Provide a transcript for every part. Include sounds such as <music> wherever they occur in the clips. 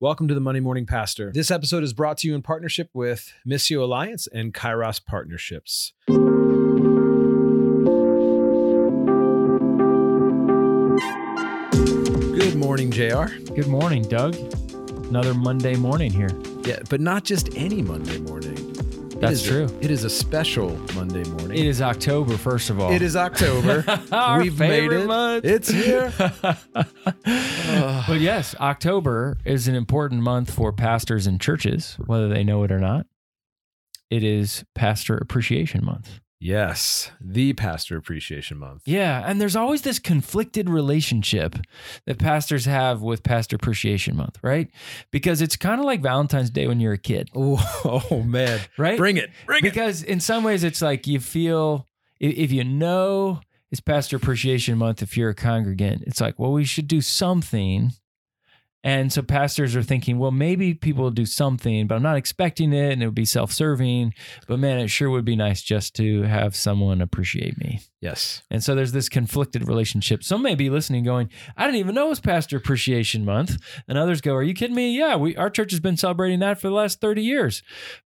Welcome to the Monday Morning Pastor. This episode is brought to you in partnership with Missio Alliance and Kairos Partnerships. Good morning, JR. Good morning, Doug. Another Monday morning here. Yeah, but not just any Monday morning. It That's a- true. it is a special Monday morning. It is October, first of all. It is October. <laughs> Our We've made it. month. It's here. <laughs> but yes, October is an important month for pastors and churches, whether they know it or not. It is Pastor Appreciation Month. Yes, the Pastor Appreciation Month. Yeah, and there's always this conflicted relationship that pastors have with Pastor Appreciation Month, right? Because it's kind of like Valentine's Day when you're a kid, Oh, oh, man. right? Bring it. Bring it. because in some ways it's like you feel if you know it's pastor appreciation month if you're a congregant it's like well we should do something and so pastors are thinking well maybe people will do something but i'm not expecting it and it would be self-serving but man it sure would be nice just to have someone appreciate me Yes. and so there's this conflicted relationship. Some may be listening going, I didn't even know it was Pastor Appreciation Month. And others go, Are you kidding me? Yeah, we our church has been celebrating that for the last 30 years.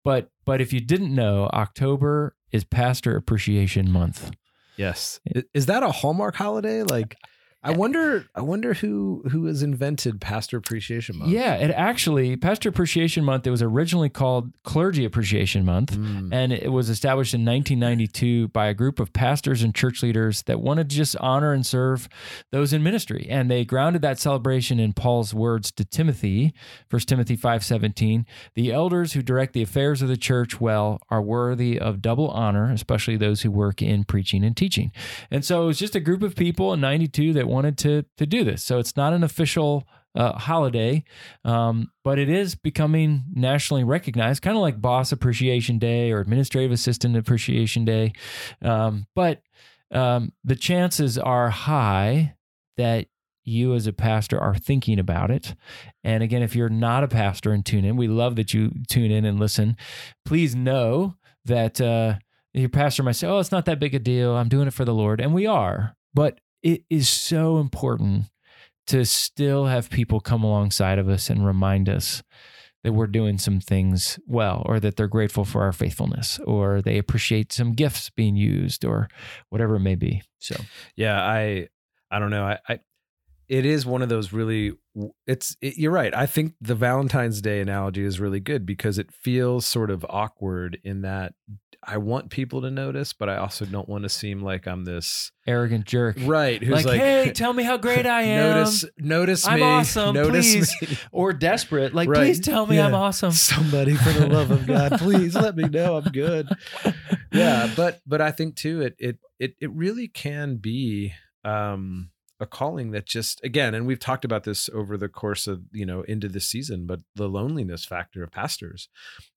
But but if you didn't know, October is Pastor Appreciation Month. Yes. Is that a Hallmark holiday? Like, I wonder. I wonder who who has invented Pastor Appreciation Month. Yeah, it actually Pastor Appreciation Month, it was originally called Clergy Appreciation Month. Mm. And it was established in 1992 by a group of pastors and church leaders that wanted to just honor and serve those in ministry. And they grounded that celebration in Paul's words to Timothy, 1 Timothy 5:17, "The elders who direct the affairs of the church well are worthy of double honor, especially those who work in preaching and teaching." And so it was just a group of people in 92 that wanted to to do this. So it's not an official uh, holiday, um, but it is becoming nationally recognized, kind of like Boss Appreciation Day or Administrative Assistant Appreciation Day. Um, but um, the chances are high that you as a pastor are thinking about it. And again, if you're not a pastor and tune in, we love that you tune in and listen. Please know that uh, your pastor might say, Oh, it's not that big a deal. I'm doing it for the Lord. And we are. But it is so important to still have people come alongside of us and remind us that we're doing some things well or that they're grateful for our faithfulness or they appreciate some gifts being used or whatever it may be. So, Yeah. I. I don't know. I. I it is one of those really. It's. It, you're right. I think the Valentine's Day analogy is really good because it feels sort of awkward in that I want people to notice, but I also don't want to seem like I'm this arrogant jerk. right. Who's Like, like, hey, <laughs> tell me how great I am. Notice, notice I'm me. awesome, Notice please. me. <laughs> or desperate. Like, Right. please tell me I'm awesome. Somebody, for the love of God, <laughs> please let me know I'm good. Yeah, but but I think too, it it it it really can be um a calling that just again, and we've talked about this over the course of you know into the season, but the loneliness factor of pastors,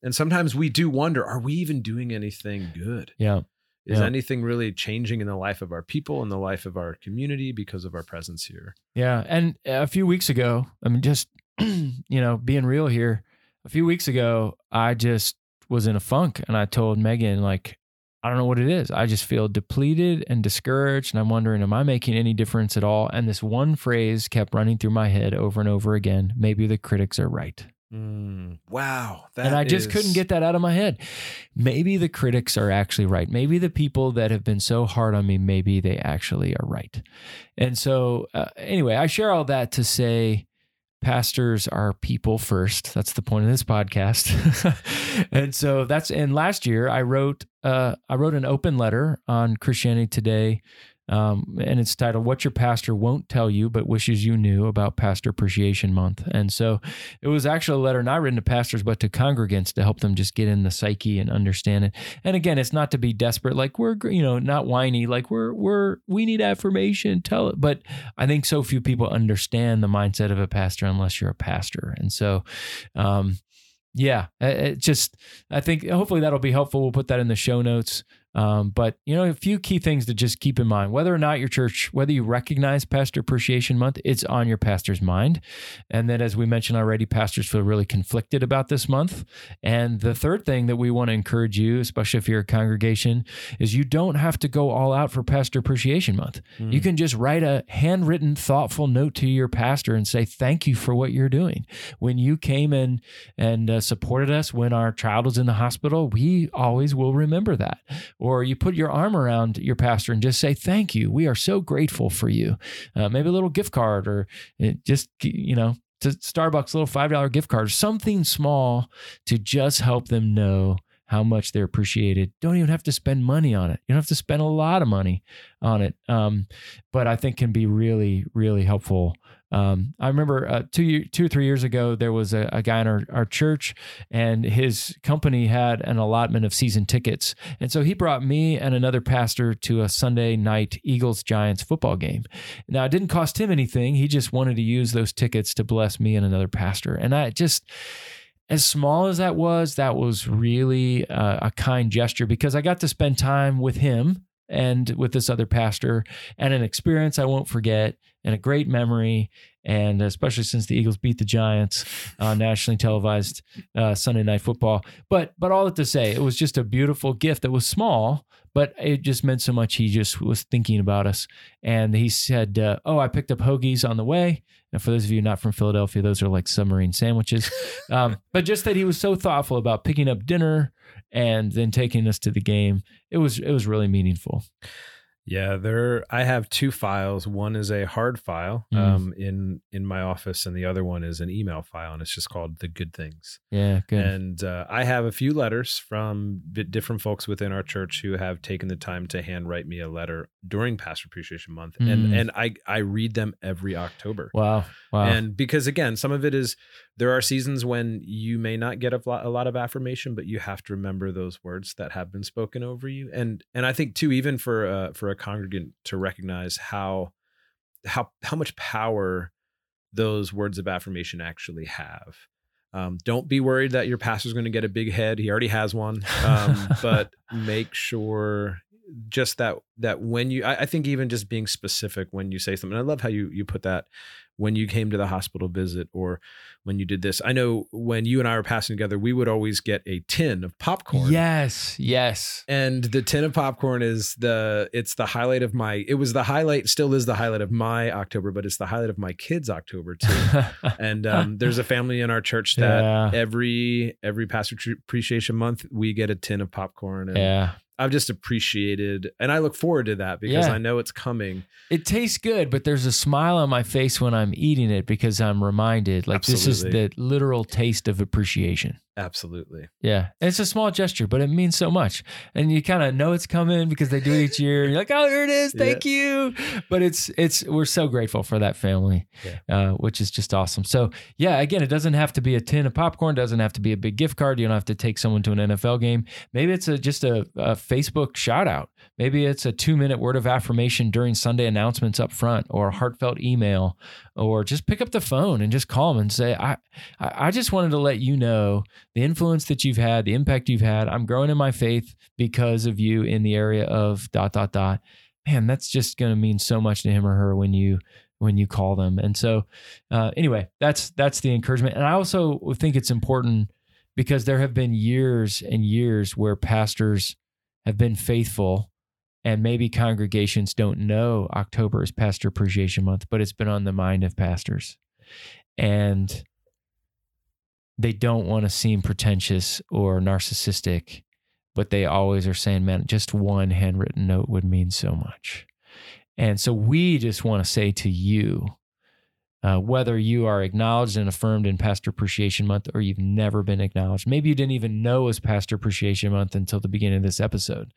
and sometimes we do wonder, are we even doing anything good? Yeah. Is Yeah. anything really changing in the life of our people and the life of our community because of our presence here? Yeah. And a few weeks ago, I mean, just, <clears throat> you know, being real here, a few weeks ago, I just was in a funk and I told Megan, like, I don't know what it is. I just feel depleted and discouraged. And I'm wondering, am I making any difference at all? And this one phrase kept running through my head over and over again. Maybe the critics are right. Mm, wow, and I just is- couldn't get that out of my head. Maybe the critics are actually right. Maybe the people that have been so hard on me, maybe they actually are right. And so, uh, anyway, I share all that to say pastors are people first. That's the point of this podcast. <laughs> and so that's and last year I wrote uh, I wrote an open letter on Christianity Today. Um, and it's titled "What Your Pastor Won't Tell You But Wishes You Knew About Pastor Appreciation Month." And so, it was actually a letter not written to pastors but to congregants to help them just get in the psyche and understand it. And again, it's not to be desperate, like we're you know not whiny, like we're we're we need affirmation, tell it. But I think so few people understand the mindset of a pastor unless you're a pastor, and so. Um, yeah, it it just I think hopefully that'll be helpful. We'll put that in the show notes. Um, but you know, a few key things to just keep in mind: whether or not your church, whether you recognize Pastor Appreciation Month, it's on your pastor's mind, and then as we mentioned already, pastors feel really conflicted about this month. And the third thing that we want to encourage you, especially if you're a congregation, is you don't have to go all out for Pastor Appreciation Month. Mm. You can just write a handwritten, thoughtful note to your pastor and say thank you for what you're doing. When you came in and uh, supported us when our child was in the hospital, we always will remember that or you put your arm around your pastor and just say thank you. We are so grateful for you. Uh, maybe a little gift card or uh, just you know to starbucks a little five dollar gift card something small to just help them know how much they're appreciated. Don't even have to spend money on it. You don't have to spend a lot of money on it. Um, but i think can be really really helpful um, I remember uh, two, two or three years ago, there was a, a, guy in our, our church, and his company had an allotment of season tickets. And so he brought me and another pastor to a Sunday night Eagles Giants football game. Now, it didn't cost him anything. He just wanted to use those tickets to bless me and another pastor. And I just, as small as that was, that was really uh, a kind gesture because I got to spend time with him and with this other pastor and an experience I won't forget and a great memory. And especially since the Eagles beat the Giants on nationally televised uh, Sunday night football. But but all that to say, it was just a beautiful gift that was small, but it just meant so much. He just was thinking about us. And he said, uh, Oh, I picked up hoagies on the way. And for those of you not from Philadelphia, those are like submarine sandwiches. <laughs> Um, but just that he was so thoughtful about picking up dinner and then taking us to the game. It was it was really meaningful. Yeah, there. I have two files. One is a hard file Mm. um, in in my office, and the other one is an email file, and it's just called the good things. Yeah, good. And uh, I have a few letters from different folks within our church who have taken the time to handwrite me a letter during Pastor Appreciation Month, and Mm. and I I read them every October. wow, wow. And because again, some of it is there are seasons when you may not get a lot, a lot of affirmation, but you have to remember those words that have been spoken over you. And and I think too, even for uh, for a congregant to recognize how how how much power those words of affirmation actually have. Um, don't be worried that your pastor's going to get a big head. He already has one. <laughs> Um, but make sure just that that when you I, I think even just being specific when you say something. I love how you you put that when you came to the hospital visit or when you did this. I know when you and I were passing together, we would always get a tin of popcorn. yes, yes. And the tin of popcorn is the it's the highlight of my it was the highlight still is the highlight of my October, but it's the highlight of my kids' October too. <laughs> and um, there's a family in our church that yeah, every every pastor appreciation month we get a tin of popcorn and yeah. I've just appreciated and I look forward to that because Yeah. I know it's coming. It tastes good, but there's a smile on my face when I'm eating it because I'm reminded, like this is the literal taste of appreciation. Absolutely. Yeah, it's a small gesture, but it means so much, and you kind of know it's coming because they do it each year. You're like, oh, here it is, <laughs> thank you. But it's it's we're so grateful for that family, uh, which is just awesome. So yeah, again, it doesn't have to be a tin of popcorn, doesn't have to be a big gift card. You don't have to take someone to an NFL game. Maybe it's a just a, a Facebook shout out. Maybe it's a two minute word of affirmation during Sunday announcements up front, or a heartfelt email, or just pick up the phone and just call them and say, I I just wanted to let you know the influence that you've had, the impact you've had. I'm growing in my faith because of you in the area of dot dot dot. Man, that's just going to mean so much to him or her when you when you call them. And so, uh, anyway, that's that's the encouragement. And I also think it's important because there have been years and years where pastors have been faithful. And maybe congregations don't know October is Pastor Appreciation Month, but it's been on the mind of pastors. And they don't want to seem pretentious or narcissistic, but they always are saying, man, just one handwritten note would mean so much. And so we just want to say to you, uh, whether you are acknowledged and affirmed in Pastor Appreciation Month or you've never been acknowledged, maybe you didn't even know it was Pastor Appreciation Month until the beginning of this episode,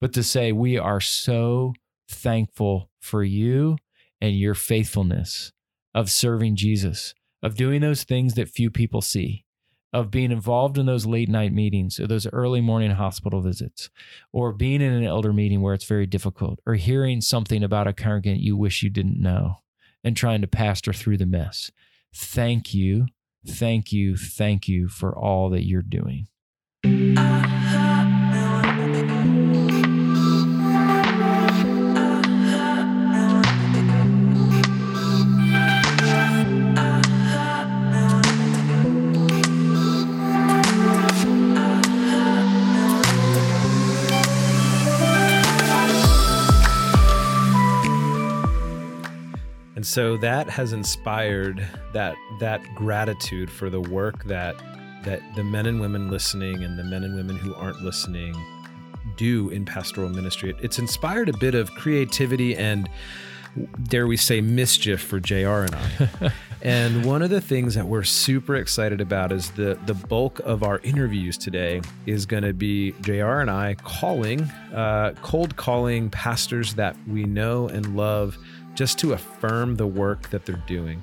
but to say we are so thankful for you and your faithfulness of serving Jesus, of doing those things that few people see, of being involved in those late night meetings or those early morning hospital visits, or being in an elder meeting where it's very difficult, or hearing something about a congregant you wish you didn't know and trying to pastor through the mess. Thank you, thank you, thank you for all that you're doing. So that has inspired that that gratitude for the work that that the men and women listening and the men and women who aren't listening do in pastoral ministry. It's inspired a bit of creativity and dare we say mischief for JR and I. <laughs> and one of the things that we're super excited about is the the bulk of our interviews today is going to be JR and I calling uh, cold calling pastors that we know and love just to affirm the work that they're doing.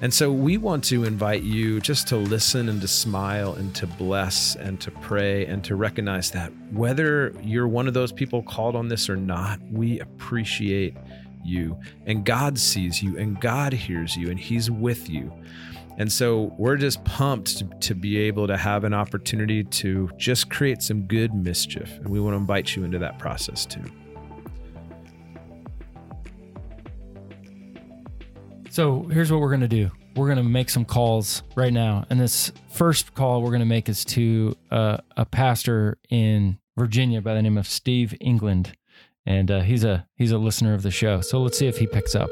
And so we want to invite you just to listen and to smile and to bless and to pray and to recognize that whether you're one of those people called on this or not, we appreciate you and God sees you and God hears you and He's with you. And so we're just pumped to, to, be able to have an opportunity to just create some good mischief. And we want to invite you into that process too. So here's what we're going to do we're going to make some calls right now. And this first call we're going to make is to uh, a pastor in Virginia by the name of Steve England and uh, he's a he's a listener of the show. So let's see if he picks up.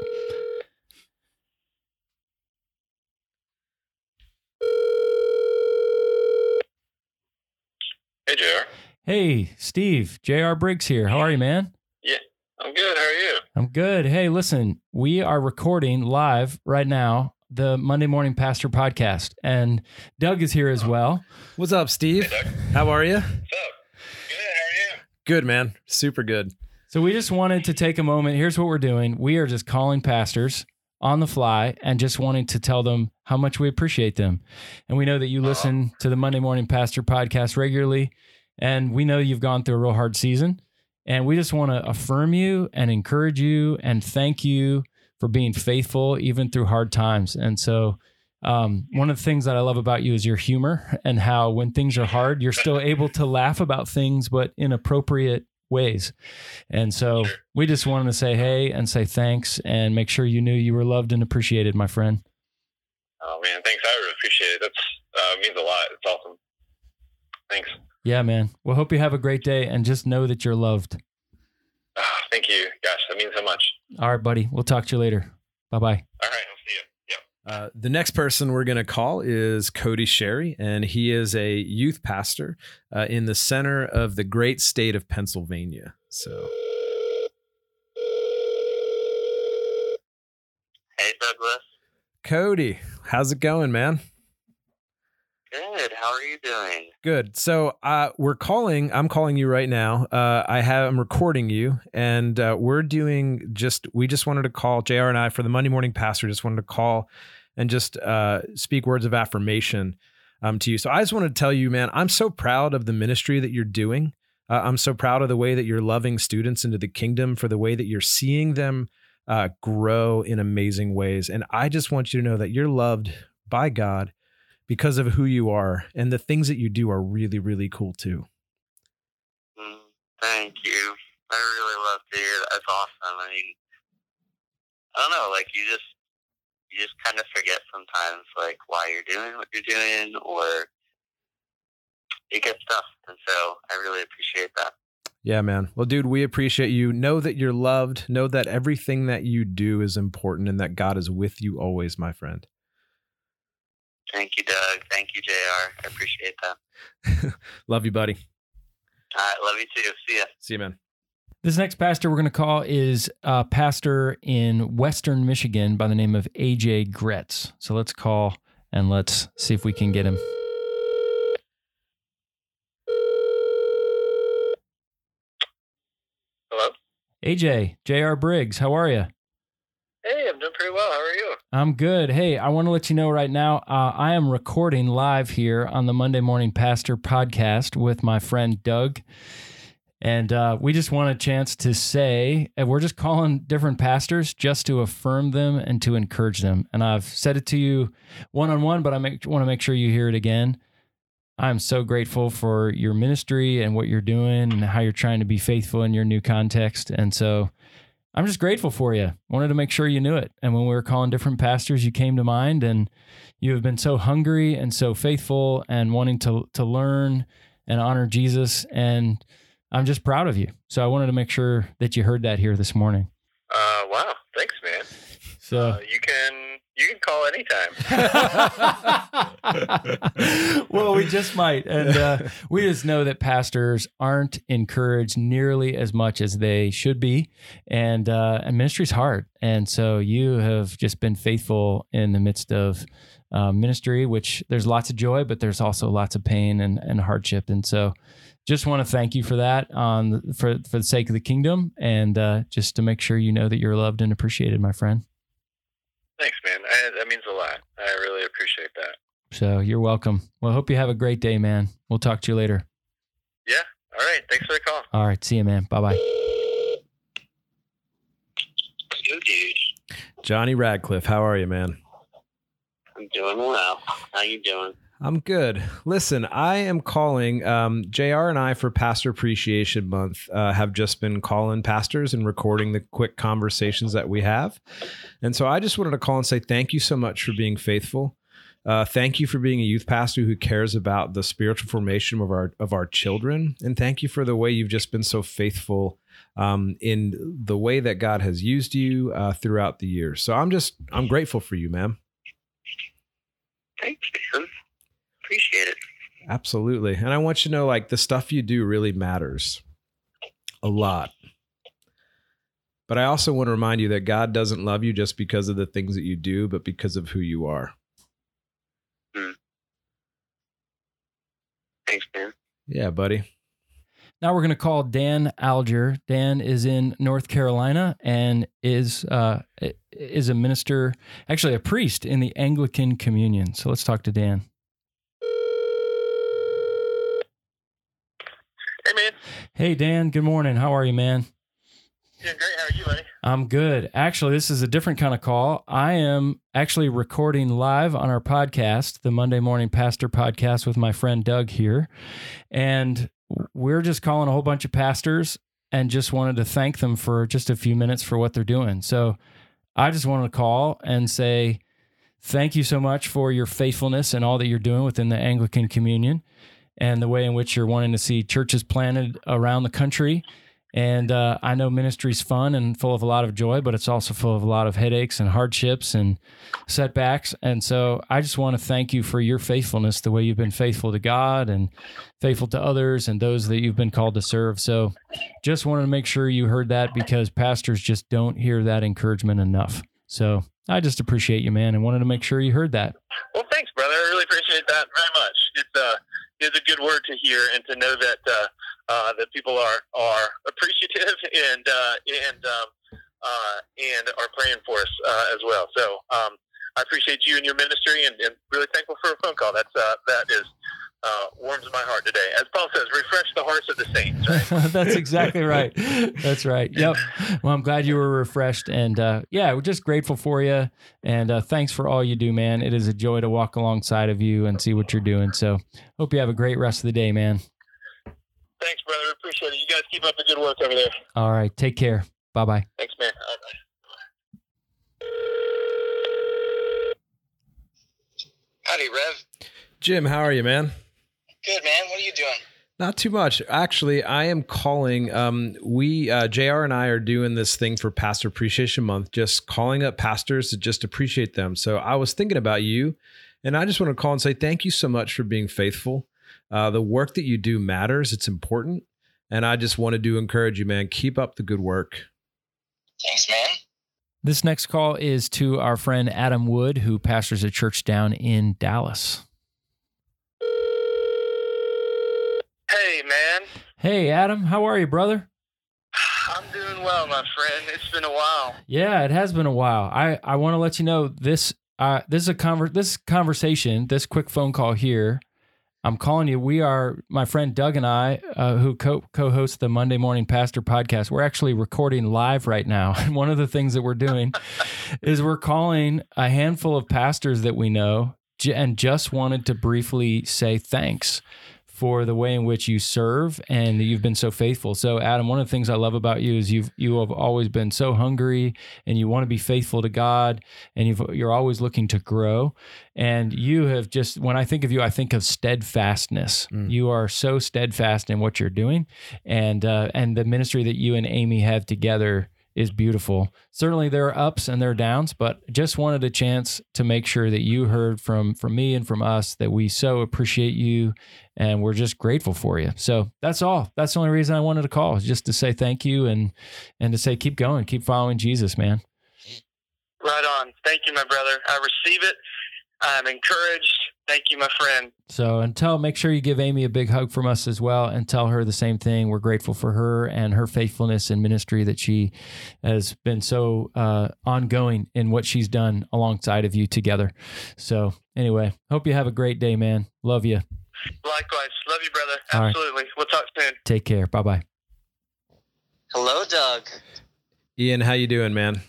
Hey, Jr. Hey, Steve. Jr. Briggs here. How are you, man? Yeah, I'm good. How are you? I'm good. Hey, listen, we are recording live right now the Monday Morning Pastor podcast, and Doug is here as oh. well. What's up, Steve? Hey, How are you? What's up? Good. How are you? Good, man. Super good. So we just wanted to take a moment. Here's what we're doing. We are just calling pastors on the fly and just wanting to tell them how much we appreciate them. And we know that you uh-huh. listen to the Monday Morning Pastor podcast regularly. And we know you've gone through a real hard season. And we just want to affirm you and encourage you and thank you for being faithful even through hard times. And so, um, one of the things that I love about you is your humor and how when things are hard, you're still able to laugh about things, but in appropriate ways. And so we just wanted to say hey and say thanks and make sure you knew you were loved and appreciated, my friend. Oh man, thanks. I really appreciate it. That's uh, means a lot. It's awesome. Thanks. Yeah, man. Well, hope you have a great day and just know that you're loved. Oh, thank you. Gosh, that means so much. All right, buddy. We'll talk to you later. Bye bye. All right. I'll see you. Yep. Uh, the next person we're going to call is Cody Sherry, and he is a youth pastor uh, in the center of the great state of Pennsylvania. So, hey, Douglas. Cody, how's it going, man? Good. How are you doing? Good. So uh, we're calling. I'm calling you right now. Uh, I have. I'm recording you, and uh, we're doing just. We just wanted to call Jr. and I for the Monday morning pastor. Just wanted to call and just uh, speak words of affirmation um, to you. So I just want to tell you, man, I'm so proud of the ministry that you're doing. Uh, I'm so proud of the way that you're loving students into the kingdom, for the way that you're seeing them uh, grow in amazing ways. And I just want you to know that you're loved by God because of who you are, and the things that you do are really, really cool too. Mm, thank you. I really love to hear that. That's awesome. I mean, I don't know, like you just you just kind of forget sometimes like why you're doing what you're doing or you get stuff and so i really appreciate that yeah man well dude we appreciate you know that you're loved know that everything that you do is important and that god is with you always my friend thank you doug thank you jr i appreciate that <laughs> love you buddy all right love you too see ya see you man this next pastor we're going to call is a pastor in Western Michigan by the name of AJ Gretz. So let's call and let's see if we can get him. Hello? AJ, JR Briggs, how are you? Hey, I'm doing pretty well. How are you? I'm good. Hey, I want to let you know right now, uh, I am recording live here on the Monday Morning Pastor podcast with my friend Doug. And uh, we just want a chance to say, and we're just calling different pastors just to affirm them and to encourage them. And I've said it to you one on one, but I make, want to make sure you hear it again. I'm so grateful for your ministry and what you're doing and how you're trying to be faithful in your new context. And so I'm just grateful for you. Wanted to make sure you knew it. And when we were calling different pastors, you came to mind and you have been so hungry and so faithful and wanting to to learn and honor Jesus and I'm just proud of you. So I wanted to make sure that you heard that here this morning. Uh, wow. Thanks, man. So Uh, you can you can call anytime. <laughs> well, we just might. And uh, we just know that pastors aren't encouraged nearly as much as they should be. And, uh, and ministry's hard. And so you have just been faithful in the midst of uh, ministry, which there's lots of joy, but there's also lots of pain and, and hardship. And so just want to thank you for that on for, for the sake of the kingdom and uh, just to make sure you know that you're loved and appreciated, my friend. Thanks, man. I, that means a lot. I really appreciate that. So you're welcome. Well, I hope you have a great day, man. We'll talk to you later. Yeah. All right. Thanks for the call. All right. See you, man. Bye bye. Johnny Radcliffe, how are you, man? I'm doing well. How you doing? I'm good. Listen, I am calling. Um, JR and I, for Pastor Appreciation Month, uh, have just been calling pastors and recording the quick conversations that we have. And so I just wanted to call and say thank you so much for being faithful. Uh, thank you for being a youth pastor who cares about the spiritual formation of our of our children, and thank you for the way you've just been so faithful um, in the way that God has used you uh, throughout the years. So I'm just I'm grateful for you, ma'am. Thanks, man. Appreciate it. Absolutely. And I want you to know like the stuff you do really matters a lot. But I also want to remind you that God doesn't love you just because of the things that you do, but because of who you are. Thanks, man. Yeah, buddy. Now we're going to call Dan Alger. Dan is in North Carolina and is uh, is a minister, actually a priest in the Anglican Communion. So let's talk to Dan. Hey, man. Hey, Dan. Good morning. How are you, man? Doing great. How are you, buddy? I'm good. Actually, this is a different kind of call. I am actually recording live on our podcast, the Monday Morning Pastor podcast with my friend Doug here. And we're just calling a whole bunch of pastors and just wanted to thank them for just a few minutes for what they're doing. So I just wanted to call and say thank you so much for your faithfulness and all that you're doing within the Anglican Communion and the way in which you're wanting to see churches planted around the country. And uh, I know ministry's fun and full of a lot of joy, but it's also full of a lot of headaches and hardships and setbacks. And so I just want to thank you for your faithfulness, the way you've been faithful to God and faithful to others and those that you've been called to serve. So just wanted to make sure you heard that because pastors just don't hear that encouragement enough. So I just appreciate you, man, and wanted to make sure you heard that. Well, thanks, brother. I really appreciate that very much. It's it's a good word to hear and to know that uh, uh, that people are are appreciative <laughs> and uh, and um, uh, and are praying for us uh, as well. So um, I appreciate you and your ministry, and, and really thankful for a phone call. That's uh, that is uh, warms my heart today. As Paul says, refresh the hearts of the saints. Right? <laughs> That's exactly right. That's right. Yep. Well, I'm glad you were refreshed, and uh, yeah, we're just grateful for you, and uh, thanks for all you do, man. It is a joy to walk alongside of you and see what you're doing. So, hope you have a great rest of the day, man. Thanks, brother. Appreciate it. You guys keep up the good work over there. All right. Take care. Bye bye. Thanks, man. All right, Howdy, Rev. Jim, how are you, man? Good, man. What are you doing? Not too much. Actually, I am calling. Um, we, uh, JR and I are doing this thing for Pastor Appreciation Month, just calling up pastors to just appreciate them. So I was thinking about you, and I just want to call and say thank you so much for being faithful. Uh, the work that you do matters, it's important. And I just wanted to encourage you, man, keep up the good work. Thanks, man. This next call is to our friend Adam Wood, who pastors a church down in Dallas. Hey, man. Hey, Adam. How are you, brother? I'm doing well, my friend. It's been a while. Yeah, it has been a while. I, I want to let you know this uh, this is a conver- this conversation, this quick phone call here. I'm calling you. We are my friend Doug and I, uh, who co co-host the Monday Morning Pastor podcast. We're actually recording live right now, <laughs> and one of the things that we're doing <laughs> is we're calling a handful of pastors that we know, and just wanted to briefly say thanks for the way in which you serve and you've been so faithful. So Adam, one of the things I love about you is you've you have always been so hungry and you want to be faithful to God and you've you're always looking to grow. And you have just when I think of you, I think of steadfastness. Mm. You are so steadfast in what you're doing. And uh, and the ministry that you and Amy have together is beautiful. Certainly there are ups and there are downs, but just wanted a chance to make sure that you heard from from me and from us that we so appreciate you and we're just grateful for you. So that's all. That's the only reason I wanted to call just to say thank you and and to say keep going, keep following Jesus, man. Right on. Thank you, my brother. I receive it. I'm encouraged. Thank you, my friend. So and tell make sure you give Amy a big hug from us as well and tell her the same thing. We're grateful for her and her faithfulness in ministry that she has been so uh, ongoing in what she's done alongside of you together. So anyway, hope you have a great day, man. Love you. Likewise. Love you, brother. All right. Absolutely. We'll talk soon. Take care. Bye bye. Hello, Doug. Ian, how you doing, man?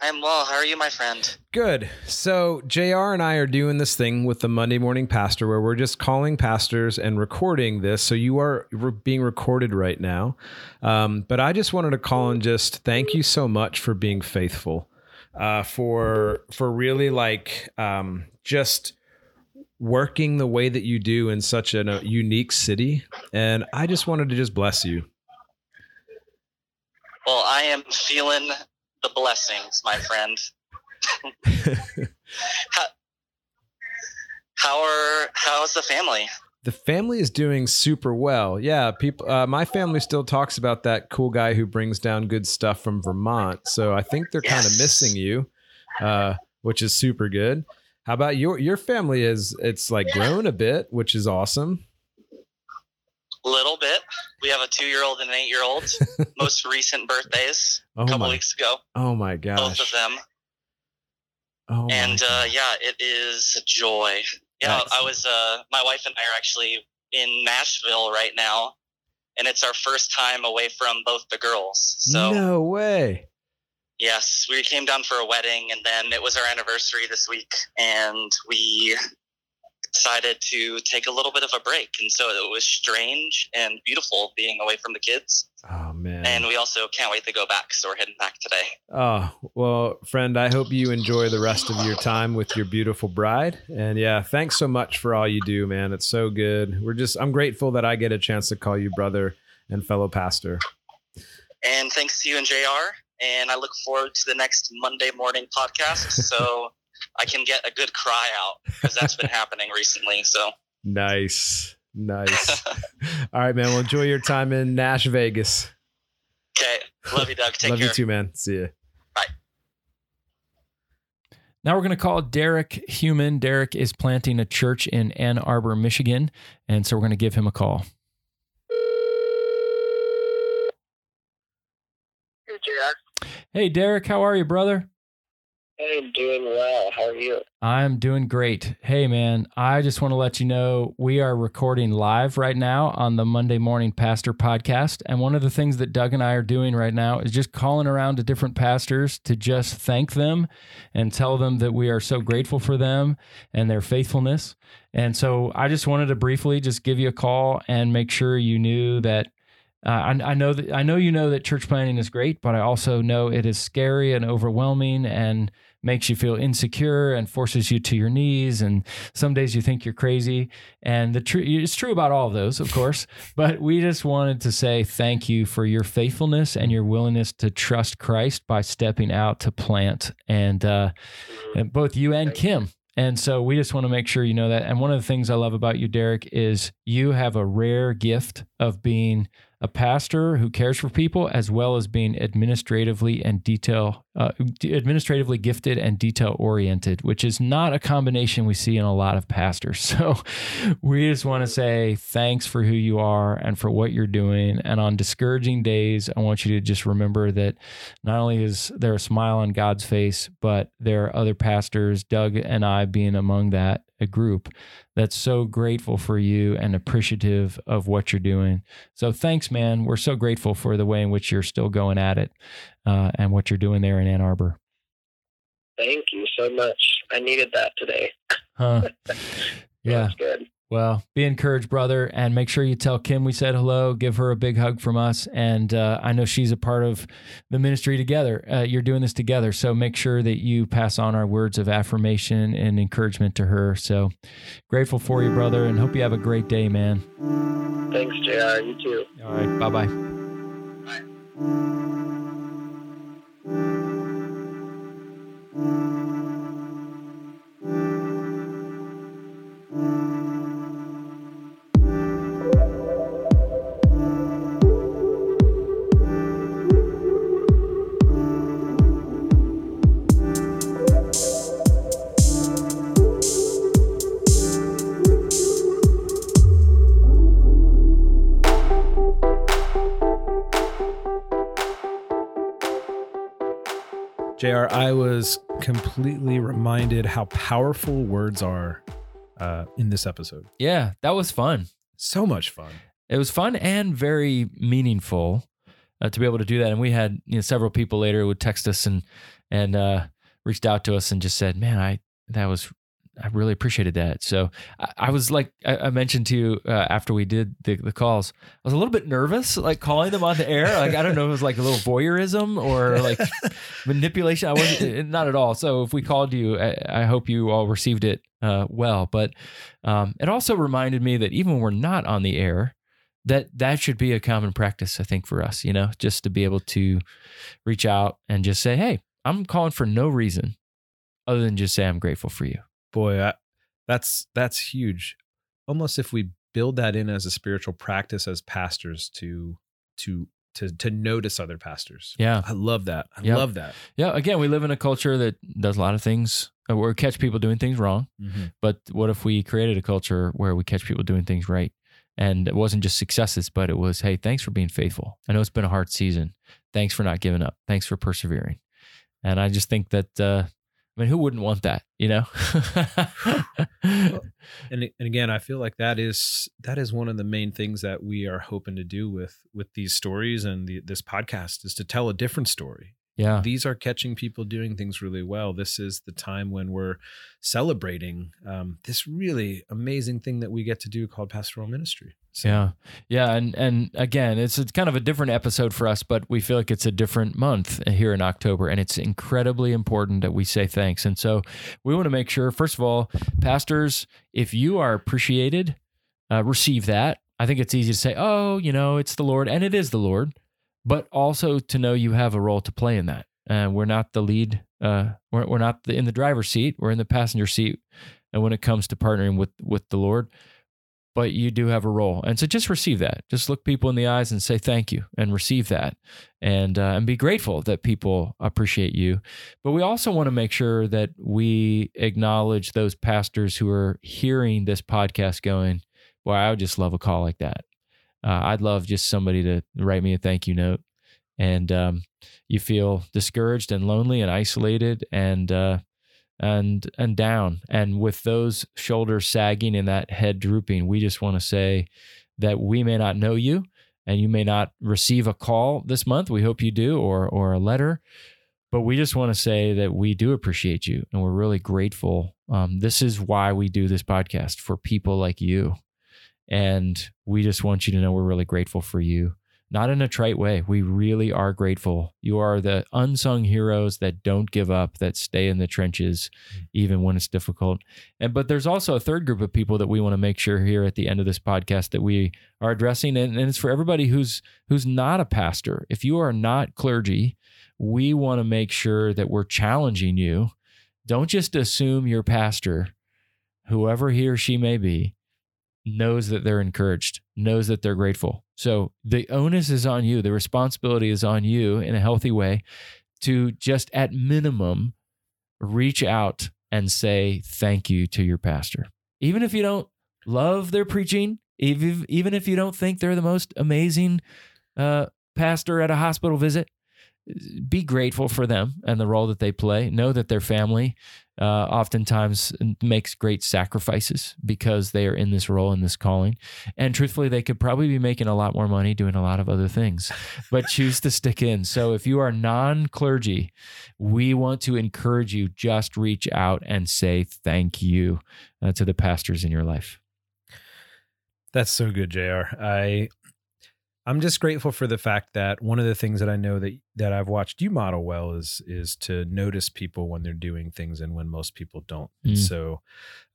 I'm well. How are you, my friend? Good. So JR and I are doing this thing with the Monday Morning Pastor where we're just calling pastors and recording this. So you are being recorded right now. Um, but I just wanted to call and just thank you so much for being faithful, uh, for for really like um, just working the way that you do in such an, a unique city. And I just wanted to just bless you. Well, I am feeling the blessings, my friend. <laughs> how, how are how's the family? The family is doing super well. Yeah, people. Uh, my family still talks about that cool guy who brings down good stuff from Vermont. So I think they're kind of missing you, uh, which is super good. How about your your family? Is it's like grown a bit, which is awesome. A little bit. We have a two-year-old and an eight-year-old. <laughs> Most recent birthdays Oh a couple my! weeks ago, Oh my god. both of gosh! them. Oh and uh, yeah, it is a joy. Yeah, That's- I was. Uh, my wife and I are actually in Nashville right now, and it's our first time away from both the girls. So no way. yes, we came down for a wedding, and then it was our anniversary this week, and we decided to take a little bit of a break, and so it was strange and beautiful being away from the kids. Oh man. And we also can't wait to go back, so we're heading back today. Oh, well, friend, I hope you enjoy the rest of your time with your beautiful bride. And yeah, thanks so much for all you do, man. It's so good. We're just, I'm grateful that I get a chance to call you brother and fellow pastor. And thanks to you and JR. And I look forward to the next Monday morning podcast <laughs> so I can get a good cry out because that's been happening recently. So, <laughs> Nice. Nice. <laughs> all right, man. Well, enjoy your time in Nash Vegas. okay. Love you, Doug. Take Love care. you too, man. See you. Bye. Now we're going to call Derek Human. Derek is planting a church in Ann Arbor, Michigan. And so we're going to give him a call. Hey, JR. Hey, Derek, how are you, brother? Hey, I'm doing well. How are you? I'm doing great. Hey, man, I just want to let you know we are recording live right now on the Monday Morning Pastor podcast. And one of the things that Doug and I are doing right now is just calling around to different pastors to just thank them and tell them that we are so grateful for them and their faithfulness. And so I just wanted to briefly just give you a call and make sure you knew that. Uh, I, I know that I know you know that church planting is great, but I also know it is scary and overwhelming and makes you feel insecure and forces you to your knees. And some days you think you're crazy. And the tr- it's true about all of those, of course. <laughs> but we just wanted to say thank you for your faithfulness and your willingness to trust Christ by stepping out to plant. And, uh, and both you and Kim. And so we just want to make sure you know that. And one of the things I love about you, Derek, is you have a rare gift of being a pastor who cares for people as well as being administratively and detail uh, administratively gifted and detail oriented which is not a combination we see in a lot of pastors. <laughs> So we just want to say thanks for who you are and for what you're doing. And on discouraging days i want you to just remember that not only is there a smile on god's face but there are other pastors doug and i being among that a group that's so grateful for you and appreciative of what you're doing so thanks, man. We're so grateful for the way in which you're still going at it uh, and what you're doing there in Ann Arbor. Thank you so much. I needed that today. Huh? <laughs> Yeah. That's good. Well, be encouraged, brother, and make sure you tell Kim we said hello. Give her a big hug from us, and uh, I know she's a part of the ministry together. Uh, you're doing this together, so make sure that you pass on our words of affirmation and encouragement to her. So grateful for you, brother, and hope you have a great day, man. Thanks, JR. You too. All right, bye bye. JR, I was completely reminded how powerful words are uh, in this episode. Yeah, that was fun. So much fun. It was fun and very meaningful uh, to be able to do that. And we had you know several people later would text us and and uh, reached out to us and just said, "Man, I that was I really appreciated that." So I, I was like, I, I mentioned to you uh, after we did the, the calls, I was a little bit nervous, like calling them on the air. Like I don't know, if it was like a little voyeurism or <laughs> like manipulation. I wasn't not at all. So if we called you, I, I hope you all received it uh, well. But um, it also reminded me that even when we're not on the air, that that should be a common practice. I think for us, you know, just to be able to reach out and just say, "Hey, I'm calling for no reason other than just say I'm grateful for you." Boy, I, that's that's huge. Almost if we build that in as a spiritual practice as pastors to to to to notice other pastors. Yeah, I love that. I love that. yeah. Again, we live in a culture that does a lot of things, uh, or catch people doing things wrong. But what if we created a culture where we catch people doing things right? And it wasn't just successes, but it was, hey, thanks for being faithful. I know it's been a hard season. Thanks for not giving up. Thanks for persevering. And I just think that, uh, I mean, who wouldn't want that, you know? <laughs> and and again i feel like that is that is one of the main things that we are hoping to do with with these stories and the, this podcast is to tell a different story yeah. these are catching people doing things really well this is the time when we're celebrating um, this really amazing thing that we get to do called pastoral ministry So, Yeah, yeah, and and again, it's it's kind of a different episode for us, but we feel like it's a different month here in October, and it's incredibly important that we say thanks. And so we want to make sure, first of all, pastors, if you are appreciated, uh, receive that. I think it's easy to say, oh, you know, it's the Lord, and it is the Lord, but also to know you have a role to play in that. Uh, we're not the lead. Uh, we're we're not the, in the driver's seat. We're in the passenger seat, and when it comes to partnering with with the Lord but you do have a role. And so just receive that. Just look people in the eyes and say thank you and receive that and uh, and be grateful that people appreciate you. But we also want to make sure that we acknowledge those pastors who are hearing this podcast going, "Well, I would just love a call like that. Uh, I'd love just somebody to write me a thank you note. And um, you feel discouraged and lonely and isolated and uh, and and down. And with those shoulders sagging and that head drooping we just want to say that we may not know you and you may not receive a call this month. We hope you do or or a letter. But we just want to say that we do appreciate you and we're really grateful. Um, this is why we do this podcast for people like you and we just want you to know we're really grateful for you not in a trite way. We really are grateful. You are the unsung heroes that don't give up, that stay in the trenches mm-hmm. even when it's difficult. And but there's also a third group of people that we want to make sure here at the end of this podcast that we are addressing and, and it's for everybody who's who's not a pastor. If you are not clergy, we want to make sure that we're challenging you. Don't just assume your pastor, whoever he or she may be, knows that they're encouraged, knows that they're grateful. So the onus is on you, the responsibility is on you in a healthy way to just at minimum reach out and say thank you to your pastor. Even if you don't love their preaching, even, even if you don't think they're the most amazing uh, pastor at a hospital visit, be grateful for them and the role that they play. Know that their family uh, oftentimes makes great sacrifices because they are in this role, in this calling. And truthfully, they could probably be making a lot more money doing a lot of other things, <laughs> but choose to stick in. So if you are non clergy, we want to encourage you just reach out and say thank you uh, to the pastors in your life. That's so good, JR. I I'm just grateful for the fact that one of the things that I know that that I've watched you model well is is to notice people when they're doing things and when most people don't. And Mm. so,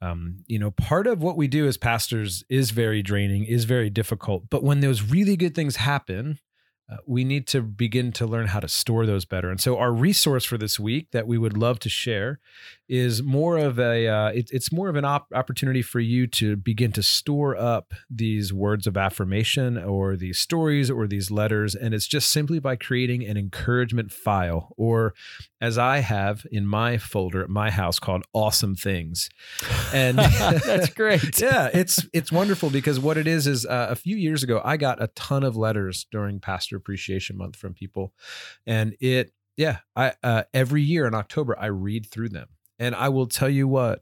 um, you know, part of what we do as pastors is very draining, is very difficult. But when those really good things happen, uh, we need to begin to learn how to store those better. And so, our resource for this week that we would love to share is more of a uh, it, it's more of an op- opportunity for you to begin to store up these words of affirmation or these stories or these letters. And it's just simply by creating an encouragement file, or as I have in my folder at my house called "Awesome Things." And <laughs> that's great. <laughs> yeah, it's it's wonderful because what it is is uh, a few years ago I got a ton of letters during Pastor Appreciation Month from people, and it yeah I uh, every year in October I read through them, and I will tell you what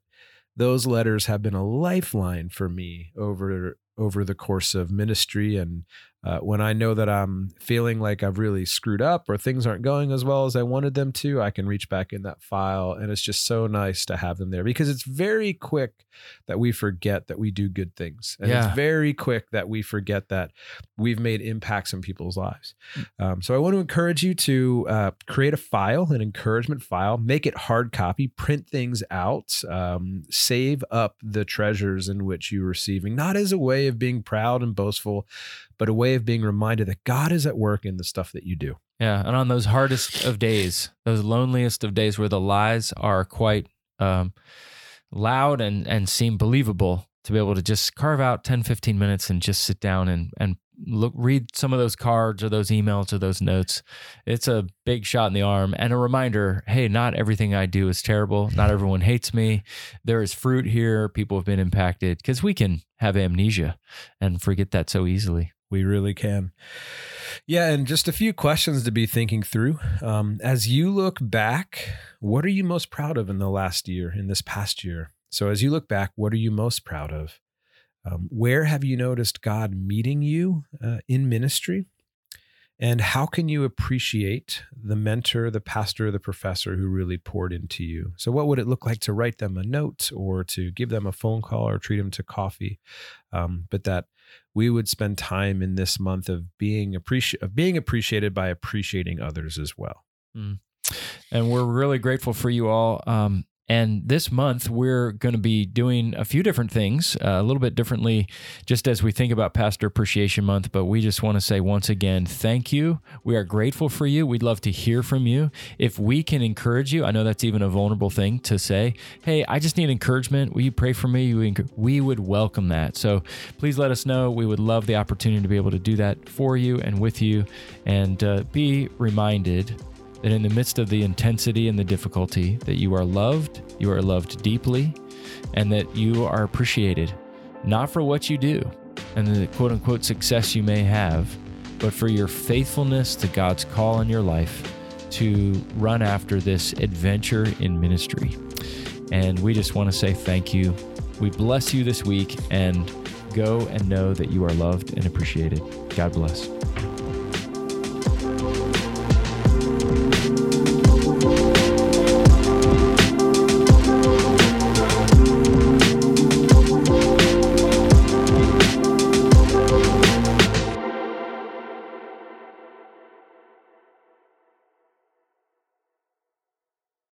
those letters have been a lifeline for me over over the course of ministry and uh, when I know that I'm feeling like I've really screwed up or things aren't going as well as I wanted them to, I can reach back in that file. And it's just so nice to have them there because it's very quick that we forget that we do good things. And yeah. it's very quick that we forget that we've made impacts in people's lives. Mm. Um, so I want to encourage you to uh, create a file, an encouragement file, make it hard copy, print things out, um, save up the treasures in which you're receiving, not as a way of being proud and boastful, but a way of being reminded that God is at work in the stuff that you do. Yeah. And on those hardest of days, those loneliest of days where the lies are quite um, loud and, and seem believable, to be able to just carve out 10, 15 minutes and just sit down and, and look, read some of those cards or those emails or those notes. It's a big shot in the arm and a reminder hey, not everything I do is terrible. <laughs> Not everyone hates me. There is fruit here. People have been impacted because we can have amnesia and forget that so easily. We really can. Yeah, and just a few questions to be thinking through. Um, as you look back, what are you most proud of in the last year, in this past year? So, as you look back, what are you most proud of? Um, where have you noticed God meeting you uh, in ministry? And how can you appreciate the mentor, the pastor, the professor who really poured into you? So, what would it look like to write them a note or to give them a phone call or treat them to coffee? Um, but that we would spend time in this month of being appreci- of being appreciated by appreciating others as well. Mm. And we're really grateful for you all. Um, and this month, we're going to be doing a few different things, uh, a little bit differently, just as we think about Pastor Appreciation Month. But we just want to say once again, thank you. We are grateful for you. We'd love to hear from you. If we can encourage you, I know that's even a vulnerable thing to say, hey, I just need encouragement. Will you pray for me? We would welcome that. So please let us know. We would love the opportunity to be able to do that for you and with you and uh, be reminded that in the midst of the intensity and the difficulty that you are loved, you are loved deeply, and that you are appreciated not for what you do and the quote unquote success you may have, but for your faithfulness to God's call on your life to run after this adventure in ministry. And we just want to say thank you. We bless you this week and go and know that you are loved and appreciated. God bless.